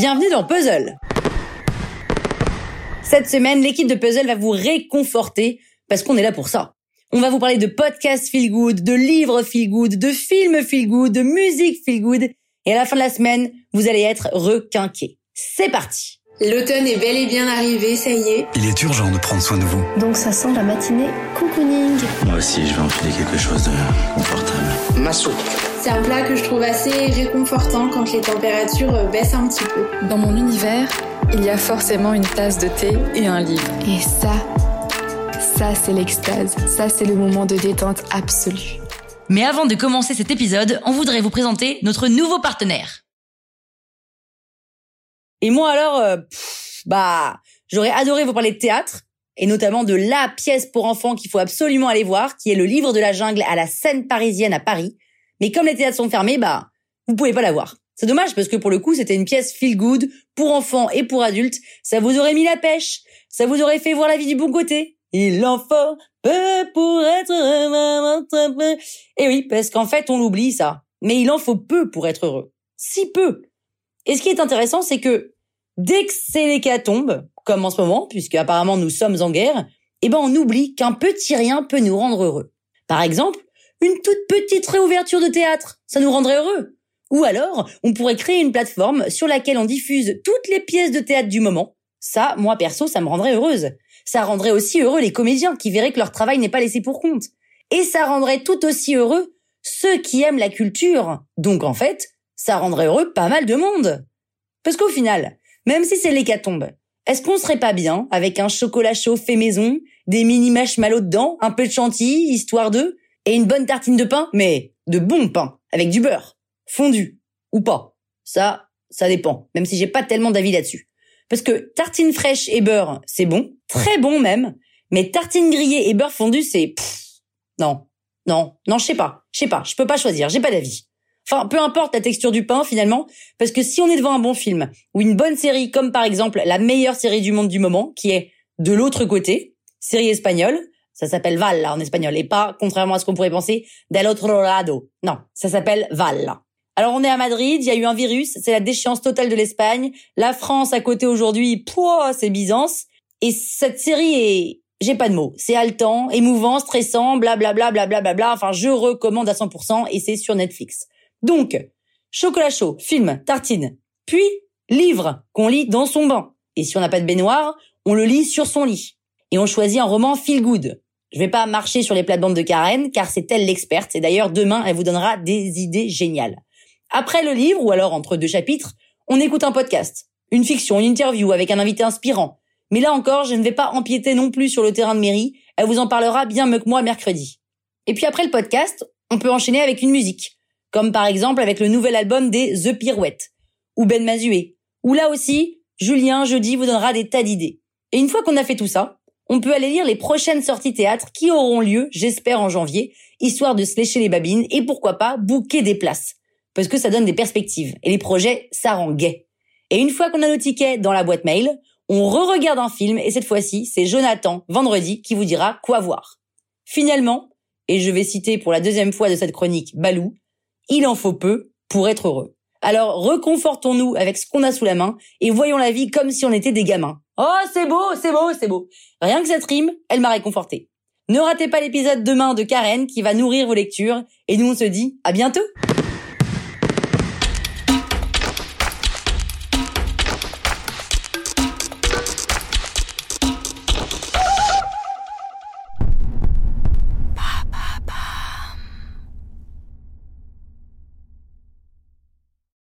Bienvenue dans Puzzle. Cette semaine, l'équipe de Puzzle va vous réconforter parce qu'on est là pour ça. On va vous parler de podcasts feel good, de livres feel good, de films feel good, de musique feel good. Et à la fin de la semaine, vous allez être requinqués. C'est parti. L'automne est bel et bien arrivé, ça y est. Il est urgent de prendre soin de vous. Donc ça sent la matinée cocooning. Moi aussi, je vais enfiler quelque chose de confortable. Ma soupe. C'est un plat que je trouve assez réconfortant quand les températures euh, baissent un petit peu. Dans mon univers, il y a forcément une tasse de thé et un livre. Et ça, ça c'est l'extase. Ça c'est le moment de détente absolue. Mais avant de commencer cet épisode, on voudrait vous présenter notre nouveau partenaire. Et moi alors, euh, bah, j'aurais adoré vous parler de théâtre, et notamment de la pièce pour enfants qu'il faut absolument aller voir, qui est le livre de la jungle à la scène parisienne à Paris. Mais comme les théâtres sont fermés, bah, vous pouvez pas la voir. C'est dommage parce que pour le coup, c'était une pièce feel good pour enfants et pour adultes. Ça vous aurait mis la pêche. Ça vous aurait fait voir la vie du bon côté. Il en faut peu pour être heureux. Et oui, parce qu'en fait, on l'oublie ça. Mais il en faut peu pour être heureux. Si peu. Et ce qui est intéressant, c'est que dès que c'est l'hécatombe, comme en ce moment, puisque apparemment nous sommes en guerre, eh ben on oublie qu'un petit rien peut nous rendre heureux. Par exemple, une toute petite réouverture de théâtre, ça nous rendrait heureux. Ou alors, on pourrait créer une plateforme sur laquelle on diffuse toutes les pièces de théâtre du moment. Ça, moi perso, ça me rendrait heureuse. Ça rendrait aussi heureux les comédiens qui verraient que leur travail n'est pas laissé pour compte. Et ça rendrait tout aussi heureux ceux qui aiment la culture. Donc en fait, ça rendrait heureux pas mal de monde. Parce qu'au final, même si c'est l'hécatombe, est-ce qu'on serait pas bien avec un chocolat chaud fait maison, des mini marshmallows dedans, un peu de chantilly, histoire de, et une bonne tartine de pain, mais de bon pain, avec du beurre, fondu, ou pas? Ça, ça dépend, même si j'ai pas tellement d'avis là-dessus. Parce que tartine fraîche et beurre, c'est bon, très bon même, mais tartine grillée et beurre fondu, c'est... Non, non, non, je sais pas, je sais pas, je peux pas choisir, j'ai pas d'avis. Enfin, peu importe la texture du pain finalement, parce que si on est devant un bon film ou une bonne série, comme par exemple la meilleure série du monde du moment, qui est De l'autre côté, série espagnole, ça s'appelle Val là, en espagnol, et pas, contrairement à ce qu'on pourrait penser, del otro lado. Non, ça s'appelle Val. Alors on est à Madrid, il y a eu un virus, c'est la déchéance totale de l'Espagne. La France à côté aujourd'hui, pouah, c'est Byzance. Et cette série est, j'ai pas de mots, c'est haletant, émouvant, stressant, blablabla, blablabla, bla. enfin je recommande à 100% et c'est sur Netflix. Donc, chocolat chaud, film, tartine, puis livre qu'on lit dans son bain. Et si on n'a pas de baignoire, on le lit sur son lit. Et on choisit un roman feel good. Je vais pas marcher sur les plates-bandes de Karen, car c'est elle l'experte, et d'ailleurs demain, elle vous donnera des idées géniales. Après le livre, ou alors entre deux chapitres, on écoute un podcast, une fiction, une interview avec un invité inspirant. Mais là encore, je ne vais pas empiéter non plus sur le terrain de mairie, elle vous en parlera bien mieux que moi mercredi. Et puis après le podcast, on peut enchaîner avec une musique comme par exemple avec le nouvel album des The Pirouettes, ou Ben Mazué, où là aussi, Julien jeudi vous donnera des tas d'idées. Et une fois qu'on a fait tout ça, on peut aller lire les prochaines sorties théâtre qui auront lieu, j'espère, en janvier, histoire de se lécher les babines et pourquoi pas booker des places. Parce que ça donne des perspectives et les projets, ça rend gai. Et une fois qu'on a nos tickets dans la boîte mail, on re-regarde un film et cette fois-ci, c'est Jonathan, vendredi, qui vous dira quoi voir. Finalement, et je vais citer pour la deuxième fois de cette chronique Balou, il en faut peu pour être heureux. Alors reconfortons-nous avec ce qu'on a sous la main et voyons la vie comme si on était des gamins. Oh, c'est beau, c'est beau, c'est beau. Rien que cette rime, elle m'a réconforté. Ne ratez pas l'épisode demain de Karen qui va nourrir vos lectures et nous on se dit à bientôt.